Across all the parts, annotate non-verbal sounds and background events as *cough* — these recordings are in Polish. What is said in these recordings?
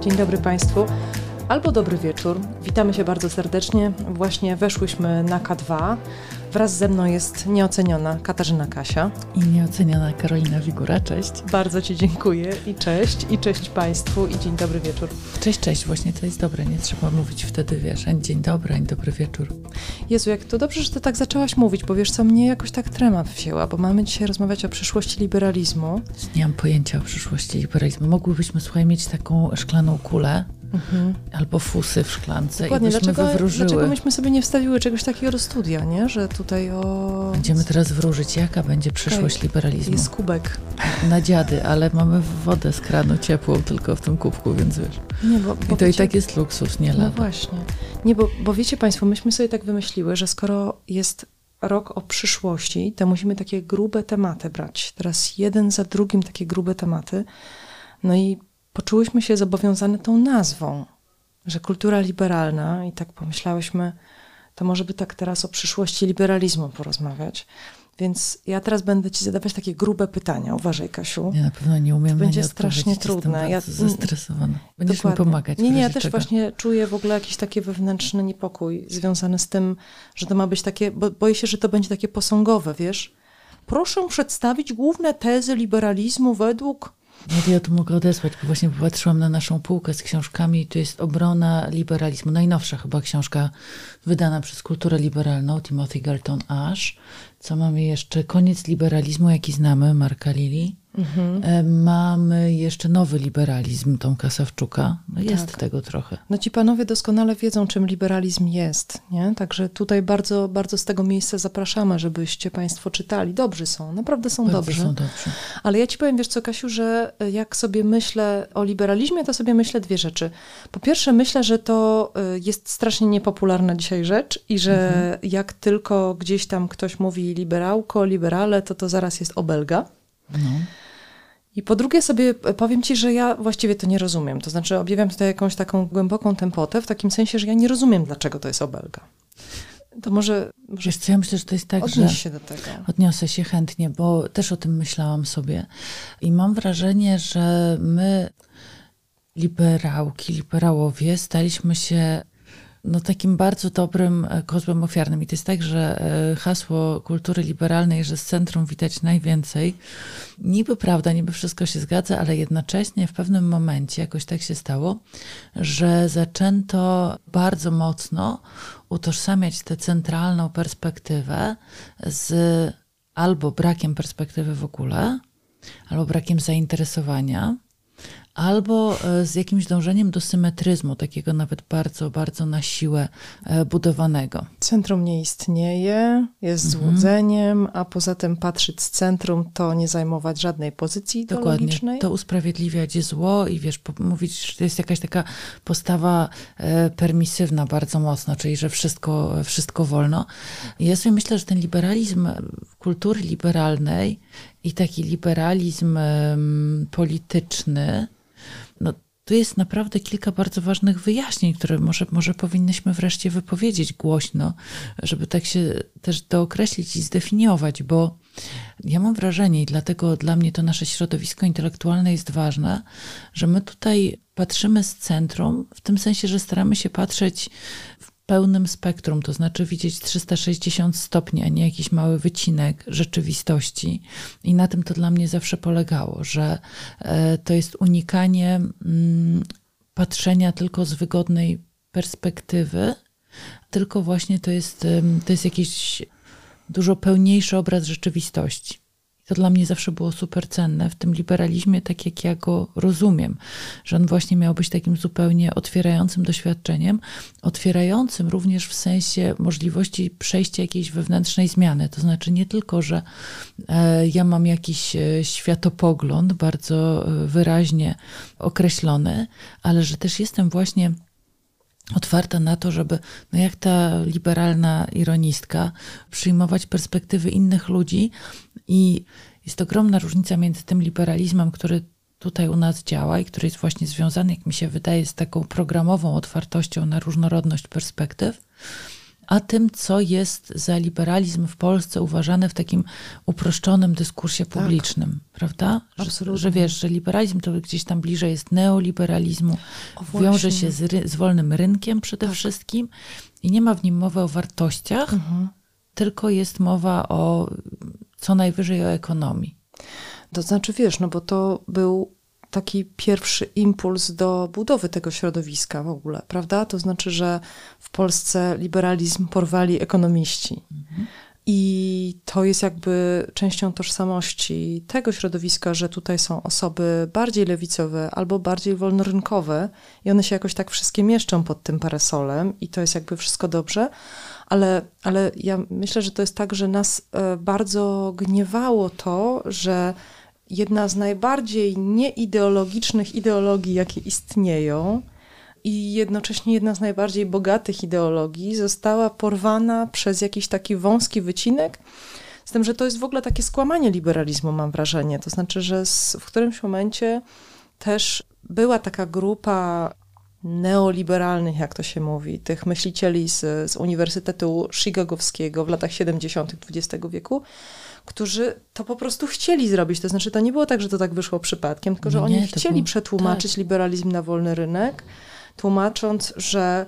Dzień dobry Państwu. Albo dobry wieczór. Witamy się bardzo serdecznie. Właśnie weszłyśmy na K2. Wraz ze mną jest nieoceniona Katarzyna Kasia. I nieoceniona Karolina Wigura. Cześć. Bardzo Ci dziękuję i cześć, i cześć Państwu, i dzień dobry wieczór. Cześć, cześć. Właśnie to jest dobre. Nie trzeba mówić wtedy, wiesz, ani dzień dobry, ani dobry wieczór. Jezu, jak to dobrze, że Ty tak zaczęłaś mówić, bo wiesz co, mnie jakoś tak trema wzięła, bo mamy dzisiaj rozmawiać o przyszłości liberalizmu. Nie mam pojęcia o przyszłości liberalizmu. Mogłybyśmy, słuchaj, mieć taką szklaną kulę, Mhm. Albo fusy w szklance Dokładnie. i byśmy dlaczego, wywróżyły. Dlaczego myśmy sobie nie wstawiły czegoś takiego do studia, nie? Że tutaj o... Będziemy teraz wróżyć, jaka będzie przyszłość liberalizmu. Jest kubek. Na dziady, ale mamy wodę z kranu ciepłą tylko w tym kubku, więc wiesz. Nie, bo, bo I to wiecie, i tak jest luksus, nie no lada. No właśnie. Nie, bo, bo wiecie Państwo, myśmy sobie tak wymyśliły, że skoro jest rok o przyszłości, to musimy takie grube tematy brać. Teraz jeden za drugim takie grube tematy. No i poczułyśmy się zobowiązane tą nazwą, że kultura liberalna, i tak pomyślałyśmy, to może by tak teraz o przyszłości liberalizmu porozmawiać. Więc ja teraz będę ci zadawać takie grube pytania. Uważaj, Kasiu. Ja na pewno nie umiem. To będzie strasznie trudne. Ja zestresowana. Będziesz dokładnie. mi pomagać. Nie, nie, ja też czego. właśnie czuję w ogóle jakiś taki wewnętrzny niepokój związany z tym, że to ma być takie, bo boję się, że to będzie takie posągowe, wiesz? Proszę przedstawić główne tezy liberalizmu według no ja tu mogę odesłać, bo właśnie popatrzyłam na naszą półkę z książkami i to jest Obrona liberalizmu. Najnowsza chyba książka wydana przez Kulturę Liberalną, Timothy Galton Ash. Co mamy jeszcze? Koniec liberalizmu, jaki znamy, Marka Lili. Mhm. E, mamy jeszcze nowy liberalizm Tomka Sawczuka. No jest tak. tego trochę. No ci panowie doskonale wiedzą, czym liberalizm jest. Nie? Także tutaj bardzo, bardzo z tego miejsca zapraszamy, żebyście państwo czytali. Dobrzy są, naprawdę są bardzo dobrzy. Są dobrzy. Ale ja ci powiem, wiesz co Kasiu, że jak sobie myślę o liberalizmie, to sobie myślę dwie rzeczy. Po pierwsze myślę, że to y, jest strasznie niepopularna dzisiaj rzecz i że mhm. jak tylko gdzieś tam ktoś mówi liberałko, liberale, to to zaraz jest obelga. No. I po drugie sobie powiem ci, że ja właściwie to nie rozumiem. To znaczy objawiam tutaj jakąś taką głęboką tempotę, w takim sensie, że ja nie rozumiem, dlaczego to jest obelga. To może... może Wiesz co, ja myślę, że to jest tak, że... się do tego. Odniosę się chętnie, bo też o tym myślałam sobie. I mam wrażenie, że my, liberałki, liberałowie, staliśmy się no, takim bardzo dobrym e, kozłem ofiarnym. I to jest tak, że e, hasło kultury liberalnej, że z centrum widać najwięcej, niby prawda, niby wszystko się zgadza, ale jednocześnie w pewnym momencie jakoś tak się stało, że zaczęto bardzo mocno utożsamiać tę centralną perspektywę z albo brakiem perspektywy w ogóle, albo brakiem zainteresowania, albo e, z jakimś dążeniem do symetryzmu, takiego nawet bardzo, bardzo na siłę e, budowanego. Centrum nie istnieje, jest mhm. złudzeniem, a poza tym patrzeć z centrum to nie zajmować żadnej pozycji ideologicznej. Dokładnie, to usprawiedliwiać zło i wiesz, mówić, że to jest jakaś taka postawa e, permisywna bardzo mocno, czyli że wszystko, wszystko wolno. Ja sobie myślę, że ten liberalizm kultury liberalnej i taki liberalizm polityczny, tu jest naprawdę kilka bardzo ważnych wyjaśnień, które może, może powinnyśmy wreszcie wypowiedzieć głośno, żeby tak się też dookreślić i zdefiniować, bo ja mam wrażenie, i dlatego dla mnie to nasze środowisko intelektualne jest ważne, że my tutaj patrzymy z centrum, w tym sensie, że staramy się patrzeć w pełnym spektrum, to znaczy widzieć 360 stopni, a nie jakiś mały wycinek rzeczywistości. I na tym to dla mnie zawsze polegało, że e, to jest unikanie mm, patrzenia tylko z wygodnej perspektywy, tylko właśnie to jest, to jest jakiś dużo pełniejszy obraz rzeczywistości. To dla mnie zawsze było super cenne w tym liberalizmie, tak jak ja go rozumiem, że on właśnie miał być takim zupełnie otwierającym doświadczeniem, otwierającym również w sensie możliwości przejścia jakiejś wewnętrznej zmiany. To znaczy nie tylko, że e, ja mam jakiś e, światopogląd bardzo e, wyraźnie określony, ale że też jestem właśnie otwarta na to, żeby, no jak ta liberalna ironistka, przyjmować perspektywy innych ludzi. I jest ogromna różnica między tym liberalizmem, który tutaj u nas działa i który jest właśnie związany, jak mi się wydaje, z taką programową otwartością na różnorodność perspektyw, a tym, co jest za liberalizm w Polsce uważane w takim uproszczonym dyskursie tak. publicznym, tak. prawda? Że, że, wiesz, że liberalizm to gdzieś tam bliżej jest neoliberalizmu, wiąże się z, z, wolnym rynkiem przede tak. wszystkim i nie ma w nim mowy o wartościach, mhm. tylko jest mowa o co najwyżej o ekonomii. To znaczy, wiesz, no bo to był taki pierwszy impuls do budowy tego środowiska w ogóle, prawda? To znaczy, że w Polsce liberalizm porwali ekonomiści. Mhm. I to jest jakby częścią tożsamości tego środowiska, że tutaj są osoby bardziej lewicowe albo bardziej wolnorynkowe i one się jakoś tak wszystkie mieszczą pod tym parasolem i to jest jakby wszystko dobrze. Ale, ale ja myślę, że to jest tak, że nas e, bardzo gniewało to, że jedna z najbardziej nieideologicznych ideologii, jakie istnieją, i jednocześnie jedna z najbardziej bogatych ideologii została porwana przez jakiś taki wąski wycinek. Z tym, że to jest w ogóle takie skłamanie liberalizmu, mam wrażenie. To znaczy, że w którymś momencie też była taka grupa neoliberalnych, jak to się mówi, tych myślicieli z, z Uniwersytetu Chicagowskiego w latach 70. XX wieku, którzy to po prostu chcieli zrobić. To znaczy, to nie było tak, że to tak wyszło przypadkiem, tylko że nie, oni chcieli było, przetłumaczyć tak. liberalizm na wolny rynek, tłumacząc, że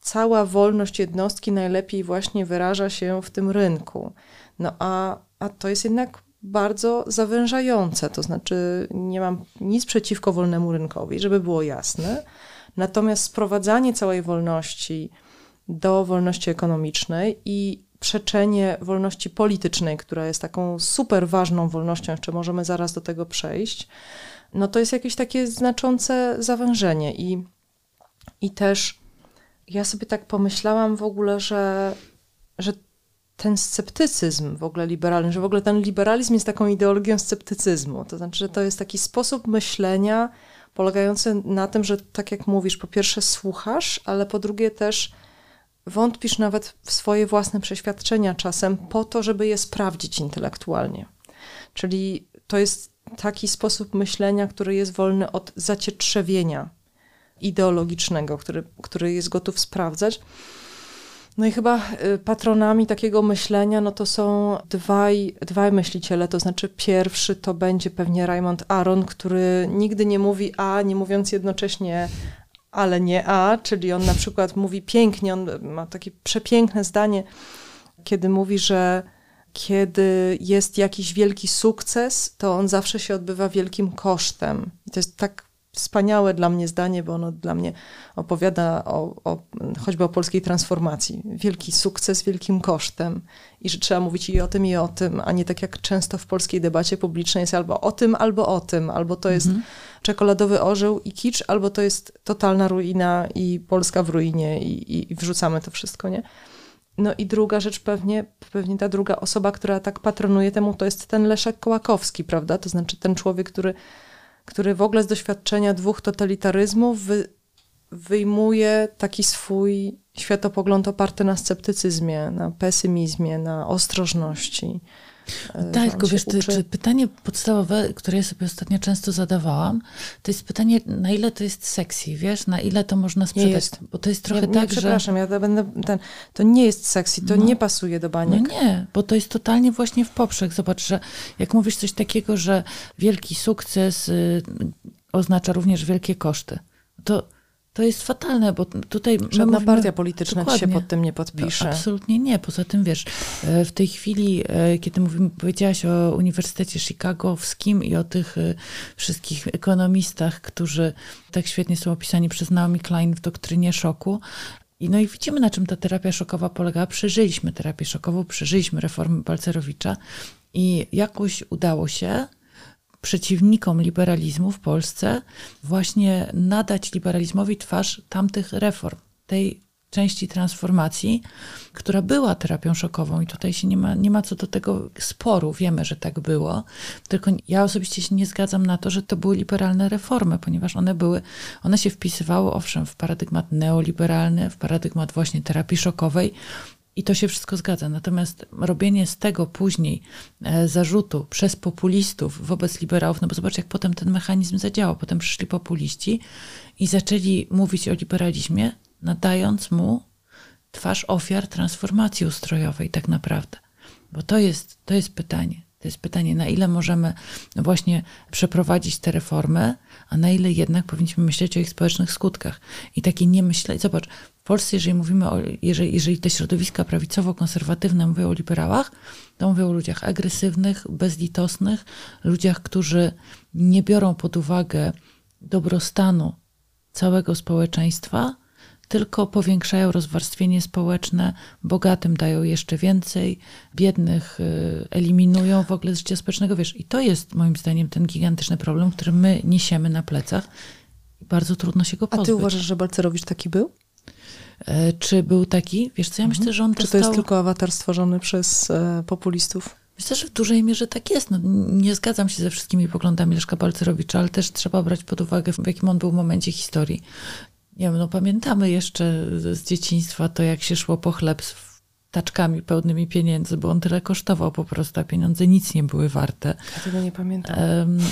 cała wolność jednostki najlepiej właśnie wyraża się w tym rynku. No a, a to jest jednak bardzo zawężające, to znaczy nie mam nic przeciwko wolnemu rynkowi, żeby było jasne. Natomiast sprowadzanie całej wolności do wolności ekonomicznej i przeczenie wolności politycznej, która jest taką super ważną wolnością, jeszcze możemy zaraz do tego przejść, no to jest jakieś takie znaczące zawężenie. I, i też ja sobie tak pomyślałam w ogóle, że, że ten sceptycyzm w ogóle liberalny, że w ogóle ten liberalizm jest taką ideologią sceptycyzmu. To znaczy, że to jest taki sposób myślenia polegający na tym, że tak jak mówisz, po pierwsze słuchasz, ale po drugie też wątpisz nawet w swoje własne przeświadczenia czasem po to, żeby je sprawdzić intelektualnie. Czyli to jest taki sposób myślenia, który jest wolny od zacietrzewienia ideologicznego, który, który jest gotów sprawdzać. No i chyba y, patronami takiego myślenia no to są dwaj, dwaj myśliciele, to znaczy pierwszy to będzie pewnie Raymond Aron, który nigdy nie mówi A, nie mówiąc jednocześnie ale nie A, czyli on na przykład mówi pięknie, on ma takie przepiękne zdanie, kiedy mówi, że kiedy jest jakiś wielki sukces, to on zawsze się odbywa wielkim kosztem. To jest tak wspaniałe dla mnie zdanie, bo ono dla mnie opowiada o, o, choćby o polskiej transformacji. Wielki sukces wielkim kosztem i że trzeba mówić i o tym, i o tym, a nie tak jak często w polskiej debacie publicznej jest albo o tym, albo o tym, albo to jest mhm. czekoladowy orzeł i kicz, albo to jest totalna ruina i Polska w ruinie i, i, i wrzucamy to wszystko, nie? No i druga rzecz pewnie, pewnie ta druga osoba, która tak patronuje temu, to jest ten Leszek Kołakowski, prawda? To znaczy ten człowiek, który który w ogóle z doświadczenia dwóch totalitaryzmów wy, wyjmuje taki swój światopogląd oparty na sceptycyzmie, na pesymizmie, na ostrożności. E, tak, tylko wiesz, to, to pytanie podstawowe, które ja sobie ostatnio często zadawałam, to jest pytanie, na ile to jest sexy, wiesz, na ile to można sprzedać, nie jest. bo to jest trochę nie, tak, nie, przepraszam, że... ja będę, ten, to nie jest sexy, to no, nie pasuje do baniek. No nie, bo to jest totalnie właśnie w poprzek. Zobacz, że jak mówisz coś takiego, że wielki sukces y, oznacza również wielkie koszty, to to jest fatalne, bo tutaj. Żadna mówimy, partia polityczna się pod tym nie podpisze. No, absolutnie nie. Poza tym wiesz, e, w tej chwili, e, kiedy mówimy, powiedziałaś o Uniwersytecie Chicagowskim i o tych e, wszystkich ekonomistach, którzy tak świetnie są opisani przez Naomi Klein w doktrynie szoku. I no i widzimy, na czym ta terapia szokowa polegała. Przeżyliśmy terapię szokową, przeżyliśmy reformę Balcerowicza i jakoś udało się przeciwnikom liberalizmu w Polsce właśnie nadać liberalizmowi twarz tamtych reform, tej części transformacji, która była terapią szokową i tutaj się nie ma, nie ma co do tego sporu, wiemy, że tak było, tylko ja osobiście się nie zgadzam na to, że to były liberalne reformy, ponieważ one były, one się wpisywały owszem w paradygmat neoliberalny, w paradygmat właśnie terapii szokowej, i to się wszystko zgadza. Natomiast robienie z tego później e, zarzutu przez populistów wobec liberałów, no bo zobacz, jak potem ten mechanizm zadziałał. Potem przyszli populiści i zaczęli mówić o liberalizmie, nadając mu twarz ofiar transformacji ustrojowej, tak naprawdę. Bo to jest, to jest pytanie. To jest pytanie, na ile możemy właśnie przeprowadzić te reformy, a na ile jednak powinniśmy myśleć o ich społecznych skutkach. I takie nie myśleć. Zobacz, w Polsce, jeżeli mówimy o, jeżeli, jeżeli te środowiska prawicowo-konserwatywne mówią o liberałach, to mówią o ludziach agresywnych, bezlitosnych, ludziach, którzy nie biorą pod uwagę dobrostanu całego społeczeństwa, tylko powiększają rozwarstwienie społeczne, bogatym dają jeszcze więcej, biednych y, eliminują w ogóle z życia społecznego. Wiesz, i to jest moim zdaniem ten gigantyczny problem, który my niesiemy na plecach bardzo trudno się go pozbyć. A ty uważasz, że Balcerowicz taki był? E, czy był taki? Wiesz co, ja myślę, że on Czy to jest tylko awatar stworzony przez e, populistów? Myślę, że w dużej mierze tak jest. No, nie zgadzam się ze wszystkimi poglądami Leszka Balcerowicza, ale też trzeba brać pod uwagę, w jakim on był momencie historii. Nie wiem, no pamiętamy jeszcze z dzieciństwa to, jak się szło po chleb z taczkami pełnymi pieniędzy, bo on tyle kosztował po prostu, a pieniądze nic nie były warte. Ja tego nie pamiętam.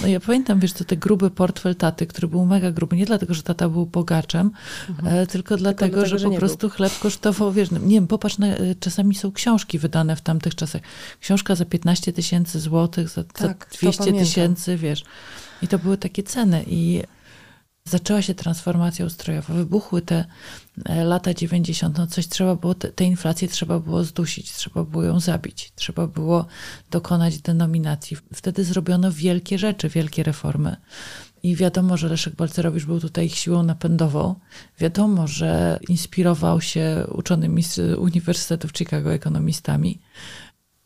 no ja pamiętam, wiesz, to ten gruby portfel taty, który był mega gruby, nie dlatego, że tata był bogaczem, mhm. tylko, tylko dlatego, dlatego, że, że po prostu był. chleb kosztował, wiesz, no, nie wiem, popatrz, na, e, czasami są książki wydane w tamtych czasach. Książka za 15 tysięcy złotych, za, tak, za 200 tysięcy, wiesz. I to były takie ceny i zaczęła się transformacja ustrojowa, wybuchły te e, lata 90, no coś trzeba było, te, te inflacje trzeba było zdusić, trzeba było ją zabić, trzeba było dokonać denominacji. Wtedy zrobiono wielkie rzeczy, wielkie reformy. I wiadomo, że Leszek Balcerowicz był tutaj ich siłą napędową. Wiadomo, że inspirował się uczonymi z Uniwersytetu w Chicago ekonomistami.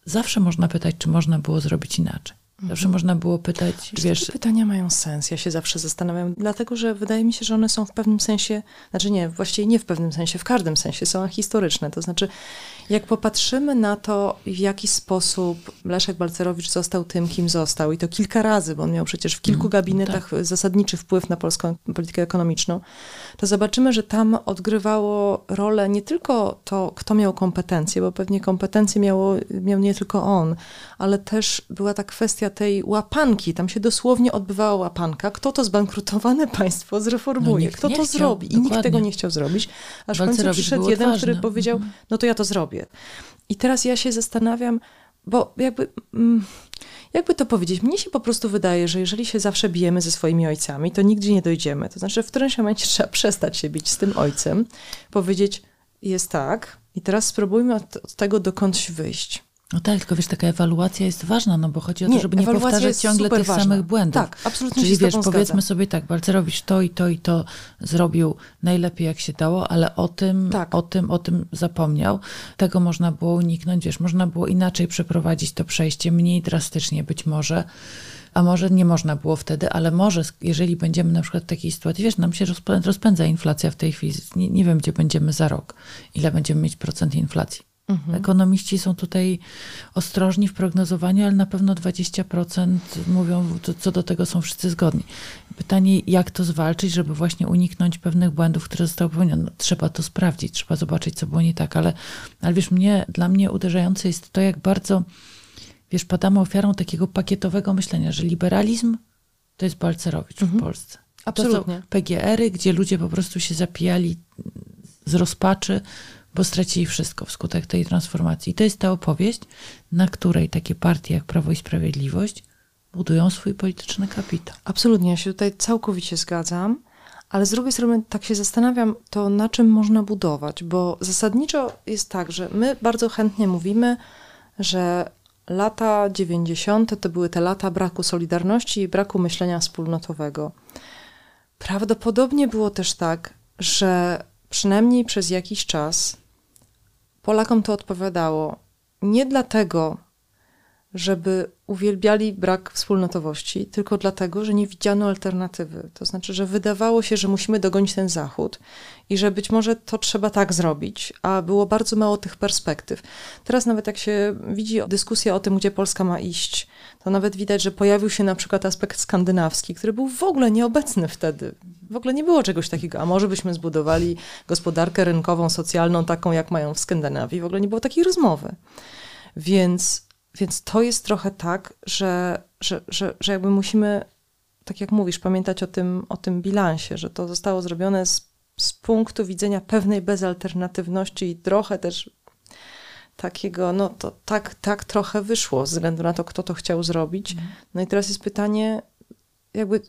Zawsze można pytać, czy można było zrobić inaczej. Zawsze można było pytać, Czy wiesz... Takie pytania mają sens, ja się zawsze zastanawiam, dlatego, że wydaje mi się, że one są w pewnym sensie, znaczy nie, właściwie nie w pewnym sensie, w każdym sensie są historyczne. To znaczy, jak popatrzymy na to, w jaki sposób Leszek Balcerowicz został tym, kim został, i to kilka razy, bo on miał przecież w kilku mm, gabinetach tak. zasadniczy wpływ na polską politykę ekonomiczną, to zobaczymy, że tam odgrywało rolę nie tylko to, kto miał kompetencje, bo pewnie kompetencje miało, miał nie tylko on, ale też była ta kwestia tej łapanki. Tam się dosłownie odbywała łapanka. Kto to zbankrutowane *laughs* państwo zreformuje? No, kto to chciał, zrobi? I dokładnie. nikt tego nie chciał zrobić. Aż w końcu przyszedł jeden, odważny. który powiedział, mhm. no to ja to zrobię. I teraz ja się zastanawiam, bo jakby... Mm, jakby to powiedzieć, mnie się po prostu wydaje, że jeżeli się zawsze bijemy ze swoimi ojcami, to nigdzie nie dojdziemy. To znaczy, w którymś momencie *laughs* trzeba przestać się bić z tym ojcem, powiedzieć, jest tak, i teraz spróbujmy od, od tego dokądś wyjść. No tak, tylko wiesz, taka ewaluacja jest ważna, no bo chodzi o to, żeby nie powtarzać ciągle tych ważna. samych błędów. Tak, absolutnie Czyli wiesz, powiedzmy sobie tak, Balcerowicz to i to i to zrobił najlepiej jak się dało, ale o tym, tak. o tym, o tym zapomniał. Tego można było uniknąć, wiesz, można było inaczej przeprowadzić to przejście, mniej drastycznie być może. A może nie można było wtedy, ale może, jeżeli będziemy na przykład w takiej sytuacji, wiesz, nam się rozpędza inflacja w tej chwili, nie, nie wiem, gdzie będziemy za rok, ile będziemy mieć procent inflacji Mhm. Ekonomiści są tutaj ostrożni w prognozowaniu, ale na pewno 20% mówią, co do tego są wszyscy zgodni. Pytanie, jak to zwalczyć, żeby właśnie uniknąć pewnych błędów, które zostały popełnione. No, trzeba to sprawdzić, trzeba zobaczyć, co było nie tak, ale, ale wiesz, mnie, dla mnie uderzające jest to, jak bardzo, wiesz, padamy ofiarą takiego pakietowego myślenia, że liberalizm to jest Balcerowicz mhm. w Polsce. Absolutnie. To są PGR-y, gdzie ludzie po prostu się zapijali z rozpaczy, bo stracili wszystko wskutek tej transformacji. I to jest ta opowieść, na której takie partie jak Prawo i Sprawiedliwość budują swój polityczny kapitał. Absolutnie, ja się tutaj całkowicie zgadzam, ale z drugiej strony tak się zastanawiam, to na czym można budować, bo zasadniczo jest tak, że my bardzo chętnie mówimy, że lata 90. to były te lata braku solidarności i braku myślenia wspólnotowego. Prawdopodobnie było też tak, że przynajmniej przez jakiś czas Polakom to odpowiadało nie dlatego, żeby uwielbiali brak wspólnotowości, tylko dlatego, że nie widziano alternatywy. To znaczy, że wydawało się, że musimy dogonić ten Zachód i że być może to trzeba tak zrobić, a było bardzo mało tych perspektyw. Teraz nawet jak się widzi dyskusję o tym, gdzie Polska ma iść, to nawet widać, że pojawił się na przykład aspekt skandynawski, który był w ogóle nieobecny wtedy. W ogóle nie było czegoś takiego, a może byśmy zbudowali gospodarkę rynkową, socjalną, taką jak mają w Skandynawii. W ogóle nie było takiej rozmowy. Więc więc to jest trochę tak, że, że, że, że jakby musimy, tak jak mówisz, pamiętać o tym, o tym bilansie, że to zostało zrobione z z punktu widzenia pewnej bezalternatywności i trochę też takiego, no to tak, tak trochę wyszło, ze względu na to, kto to chciał zrobić. No i teraz jest pytanie, jakby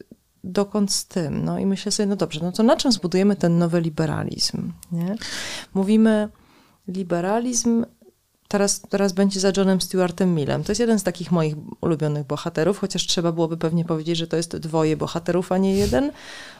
dokąd z tym? No i myślę sobie, no dobrze, no to na czym zbudujemy ten nowy liberalizm? Nie? Mówimy liberalizm, teraz, teraz będzie za Johnem Stewartem Millem. To jest jeden z takich moich ulubionych bohaterów, chociaż trzeba byłoby pewnie powiedzieć, że to jest dwoje bohaterów, a nie jeden,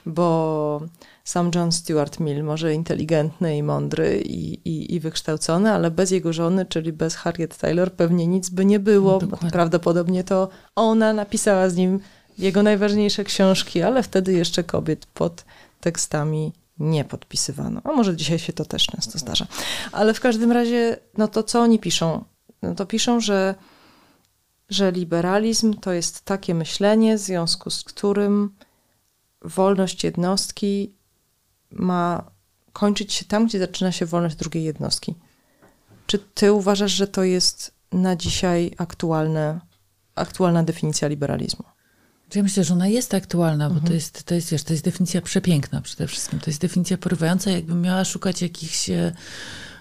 bo sam John Stuart Mill, może inteligentny i mądry i, i, i wykształcony, ale bez jego żony, czyli bez Harriet Taylor, pewnie nic by nie było. Prawdopodobnie to ona napisała z nim jego najważniejsze książki, ale wtedy jeszcze kobiet pod tekstami nie podpisywano. A może dzisiaj się to też często zdarza. Ale w każdym razie, no to co oni piszą? No to piszą, że, że liberalizm to jest takie myślenie, w związku z którym wolność jednostki ma kończyć się tam, gdzie zaczyna się wolność drugiej jednostki. Czy ty uważasz, że to jest na dzisiaj aktualne, aktualna definicja liberalizmu? Ja myślę, że ona jest aktualna, bo mhm. to, jest, to, jest, wiesz, to jest definicja przepiękna przede wszystkim. To jest definicja porywająca. Jakbym miała szukać jakichś e,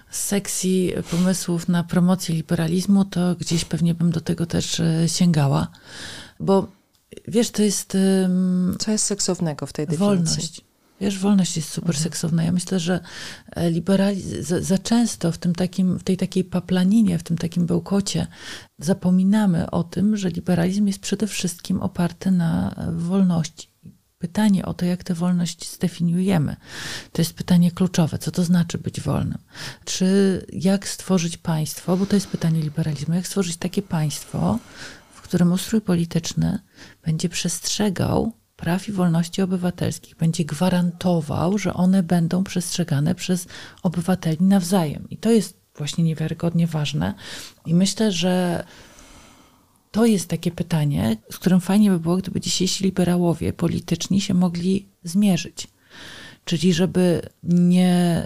sekcji pomysłów na promocję liberalizmu, to gdzieś pewnie bym do tego też e, sięgała. Bo wiesz, to jest... Co jest seksownego w tej definicji? Wolność. Wiesz, wolność jest super mhm. seksowna. Ja myślę, że e, liberalizm za, za, często w, tym takim, w tej takiej paplaninie, w tym takim bełkocie zapominamy o tym, że liberalizm jest przede wszystkim oparty na wolności. Pytanie o to, jak tę wolność zdefiniujemy, to jest pytanie kluczowe. Co to znaczy być wolnym? Czy jak stworzyć państwo, bo to jest pytanie liberalizmu, jak stworzyć takie państwo, w którym ustrój polityczny będzie przestrzegał praw i wolności obywatelskich będzie gwarantował, że one będą przestrzegane przez obywateli nawzajem. I to jest właśnie niewiarygodnie ważne. I myślę, że to jest takie pytanie, z którym fajnie by było, gdyby dzisiejsi liberałowie polityczni się mogli zmierzyć. Czyli żeby nie.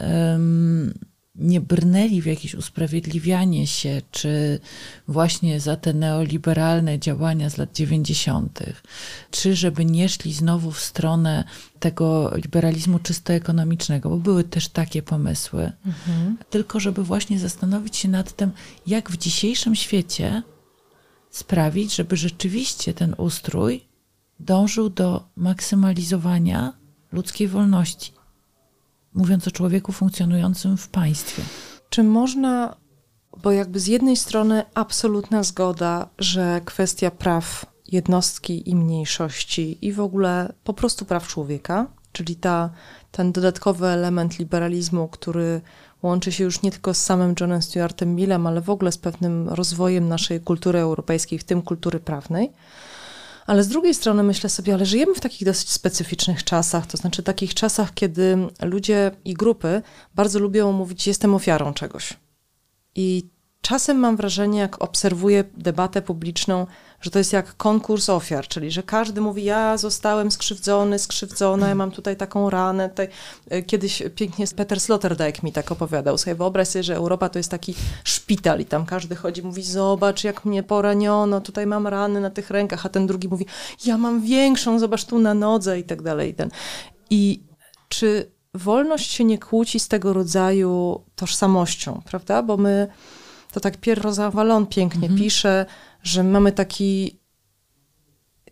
Nie brnęli w jakieś usprawiedliwianie się, czy właśnie za te neoliberalne działania z lat 90., czy żeby nie szli znowu w stronę tego liberalizmu czysto ekonomicznego, bo były też takie pomysły, mhm. tylko żeby właśnie zastanowić się nad tym, jak w dzisiejszym świecie sprawić, żeby rzeczywiście ten ustrój dążył do maksymalizowania ludzkiej wolności mówiąc o człowieku funkcjonującym w państwie. Czy można, bo jakby z jednej strony absolutna zgoda, że kwestia praw jednostki i mniejszości i w ogóle po prostu praw człowieka, czyli ta, ten dodatkowy element liberalizmu, który łączy się już nie tylko z samym Johnem Stuartem Millem, ale w ogóle z pewnym rozwojem naszej kultury europejskiej, w tym kultury prawnej, ale z drugiej strony myślę sobie, ale żyjemy w takich dosyć specyficznych czasach, to znaczy takich czasach, kiedy ludzie i grupy bardzo lubią mówić, jestem ofiarą czegoś. I czasem mam wrażenie, jak obserwuję debatę publiczną, że to jest jak konkurs ofiar, czyli że każdy mówi, ja zostałem skrzywdzony, skrzywdzona, ja mam tutaj taką ranę. Tutaj. E, kiedyś pięknie Peter Sloterdijk mi tak opowiadał. Sobie wyobraź sobie, że Europa to jest taki szpital i tam każdy chodzi, mówi, zobacz jak mnie poraniono, tutaj mam rany na tych rękach, a ten drugi mówi, ja mam większą, zobacz tu na nodze i tak dalej. I, ten. I czy wolność się nie kłóci z tego rodzaju tożsamością, prawda? Bo my, to tak Pierre Rosa Wallon pięknie mhm. pisze, że mamy taki,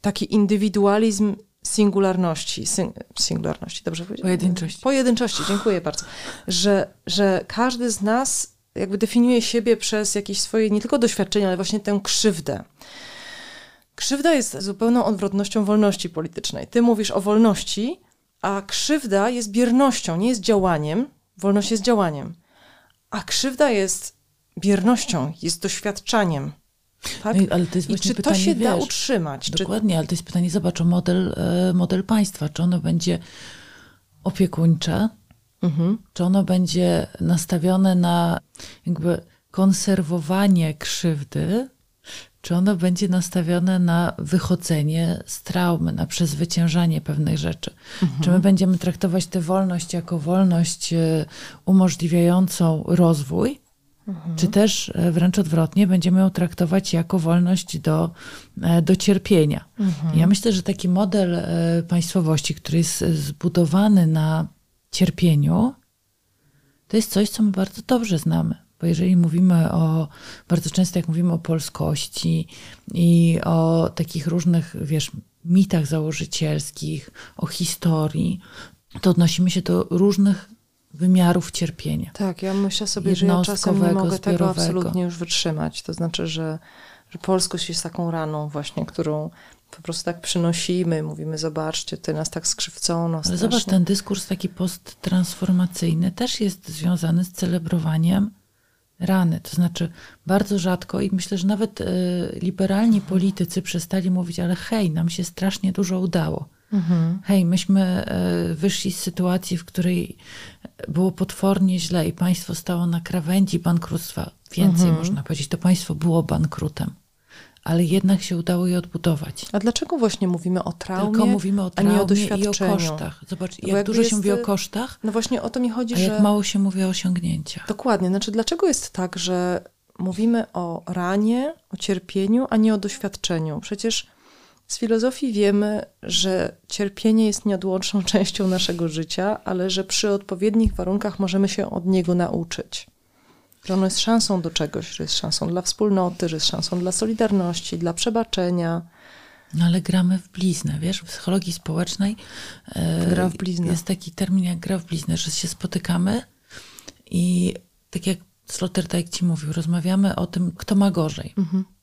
taki indywidualizm singularności, sing, singularności, dobrze powiedziałem? Pojedynczości. Pojedynczości, dziękuję bardzo. Że, że każdy z nas jakby definiuje siebie przez jakieś swoje nie tylko doświadczenia, ale właśnie tę krzywdę. Krzywda jest zupełną odwrotnością wolności politycznej. Ty mówisz o wolności, a krzywda jest biernością, nie jest działaniem. Wolność jest działaniem. A krzywda jest biernością, jest doświadczaniem. Tak? No ale to jest I czy pytanie, to się wiesz, da utrzymać? Dokładnie, czy... ale to jest pytanie, zobacz, o model, e, model państwa. Czy ono będzie opiekuńcze, mhm. czy ono będzie nastawione na jakby konserwowanie krzywdy, czy ono będzie nastawione na wychodzenie z traumy, na przezwyciężanie pewnych rzeczy. Mhm. Czy my będziemy traktować tę wolność jako wolność e, umożliwiającą rozwój, Mhm. Czy też e, wręcz odwrotnie, będziemy ją traktować jako wolność do, e, do cierpienia. Mhm. Ja myślę, że taki model e, państwowości, który jest zbudowany na cierpieniu, to jest coś, co my bardzo dobrze znamy. Bo jeżeli mówimy o, bardzo często jak mówimy o polskości i o takich różnych, wiesz, mitach założycielskich, o historii, to odnosimy się do różnych wymiarów cierpienia. Tak, ja myślę sobie, że ja czasem nie mogę tego absolutnie już wytrzymać. To znaczy, że, że polskość jest taką raną właśnie, którą po prostu tak przynosimy, mówimy, zobaczcie, ty nas tak skrzywcono. Ale zobacz, ten dyskurs taki posttransformacyjny też jest związany z celebrowaniem rany. To znaczy bardzo rzadko i myślę, że nawet y, liberalni politycy przestali mówić, ale hej, nam się strasznie dużo udało. Mhm. Hej, myśmy y, wyszli z sytuacji, w której było potwornie źle i państwo stało na krawędzi bankructwa. Więcej mhm. można powiedzieć, to państwo było bankrutem ale jednak się udało je odbudować. A dlaczego właśnie mówimy o traumie, Tylko mówimy o traumie a nie o doświadczeniu? i o kosztach. Zobacz, no jak dużo się mówi o kosztach, no właśnie o to mi chodzi, a że... jak mało się mówi o osiągnięciach. Dokładnie. Znaczy, dlaczego jest tak, że mówimy o ranie, o cierpieniu, a nie o doświadczeniu? Przecież z filozofii wiemy, że cierpienie jest nieodłączną *laughs* częścią naszego życia, ale że przy odpowiednich warunkach możemy się od niego nauczyć. Że ono jest szansą do czegoś, że jest szansą dla wspólnoty, że jest szansą dla solidarności, dla przebaczenia. No ale gramy w bliznę, wiesz, w psychologii społecznej e, gra w bliznę. jest taki termin jak gra w bliznę, że się spotykamy i tak jak Sloterdijk ci mówił, rozmawiamy o tym, kto ma gorzej. Mhm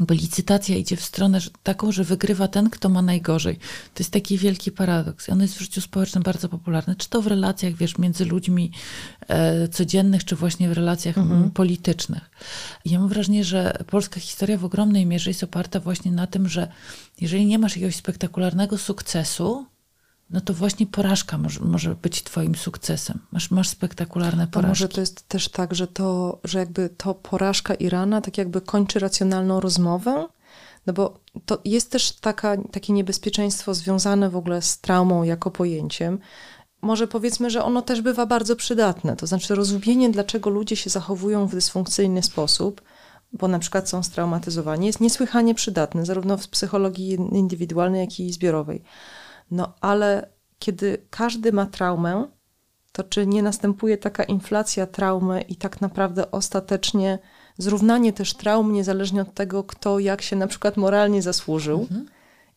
bo licytacja idzie w stronę taką, że wygrywa ten, kto ma najgorzej. To jest taki wielki paradoks. I on jest w życiu społecznym bardzo popularny. Czy to w relacjach, wiesz, między ludźmi e, codziennych, czy właśnie w relacjach mhm. politycznych. I ja mam wrażenie, że polska historia w ogromnej mierze jest oparta właśnie na tym, że jeżeli nie masz jakiegoś spektakularnego sukcesu, no to właśnie porażka może, może być twoim sukcesem. Masz, masz spektakularne porażki. A może to jest też tak, że to, że jakby to porażka Irana tak jakby kończy racjonalną rozmowę? No bo to jest też taka, takie niebezpieczeństwo związane w ogóle z traumą jako pojęciem. Może powiedzmy, że ono też bywa bardzo przydatne. To znaczy rozumienie, dlaczego ludzie się zachowują w dysfunkcyjny sposób, bo na przykład są straumatyzowani, jest niesłychanie przydatne, zarówno w psychologii indywidualnej, jak i zbiorowej. No ale kiedy każdy ma traumę, to czy nie następuje taka inflacja traumy i tak naprawdę ostatecznie zrównanie też traum, niezależnie od tego, kto jak się na przykład moralnie zasłużył mhm.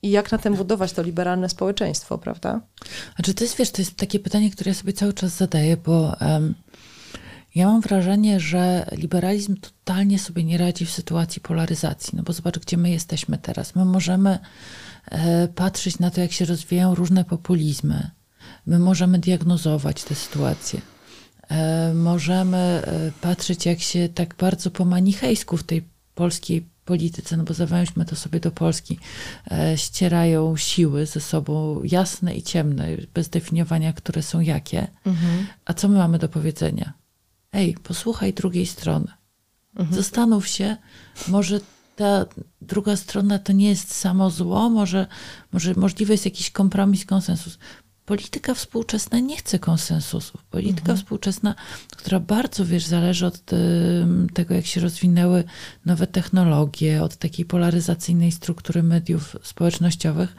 i jak na tym budować to liberalne społeczeństwo, prawda? A czy to jest, wiesz, to jest takie pytanie, które ja sobie cały czas zadaję, bo um, ja mam wrażenie, że liberalizm totalnie sobie nie radzi w sytuacji polaryzacji, no bo zobacz, gdzie my jesteśmy teraz. My możemy patrzeć na to, jak się rozwijają różne populizmy. My możemy diagnozować te sytuacje. E, możemy e, patrzeć, jak się tak bardzo po manichejsku w tej polskiej polityce, no bo zawęźmy to sobie do Polski, ścierają siły ze sobą jasne i ciemne, bez definiowania, które są jakie. Mhm. A co my mamy do powiedzenia? Ej, posłuchaj drugiej strony. Mhm. Zastanów się, może ta druga strona to nie jest samo zło, może, może możliwy jest jakiś kompromis, konsensus. Polityka współczesna nie chce konsensusów. Polityka mhm. współczesna, która bardzo, wiesz, zależy od tego, jak się rozwinęły nowe technologie, od takiej polaryzacyjnej struktury mediów społecznościowych,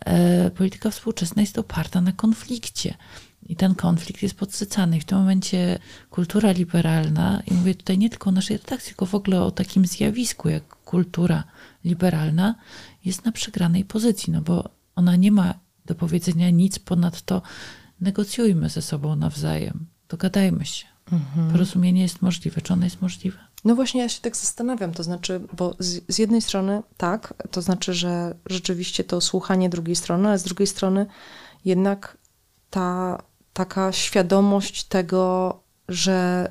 e, polityka współczesna jest oparta na konflikcie. I ten konflikt jest podsycany. I w tym momencie kultura liberalna, i mówię tutaj nie tylko o naszej redakcji, tylko w ogóle o takim zjawisku jak kultura liberalna, jest na przegranej pozycji, no bo ona nie ma do powiedzenia nic ponad to, negocjujmy ze sobą nawzajem, dogadajmy się. Mhm. Porozumienie jest możliwe. Czy ono jest możliwe? No właśnie, ja się tak zastanawiam, to znaczy, bo z, z, jednej strony tak, to znaczy, że rzeczywiście to słuchanie drugiej strony, ale z drugiej strony jednak ta taka świadomość tego, że,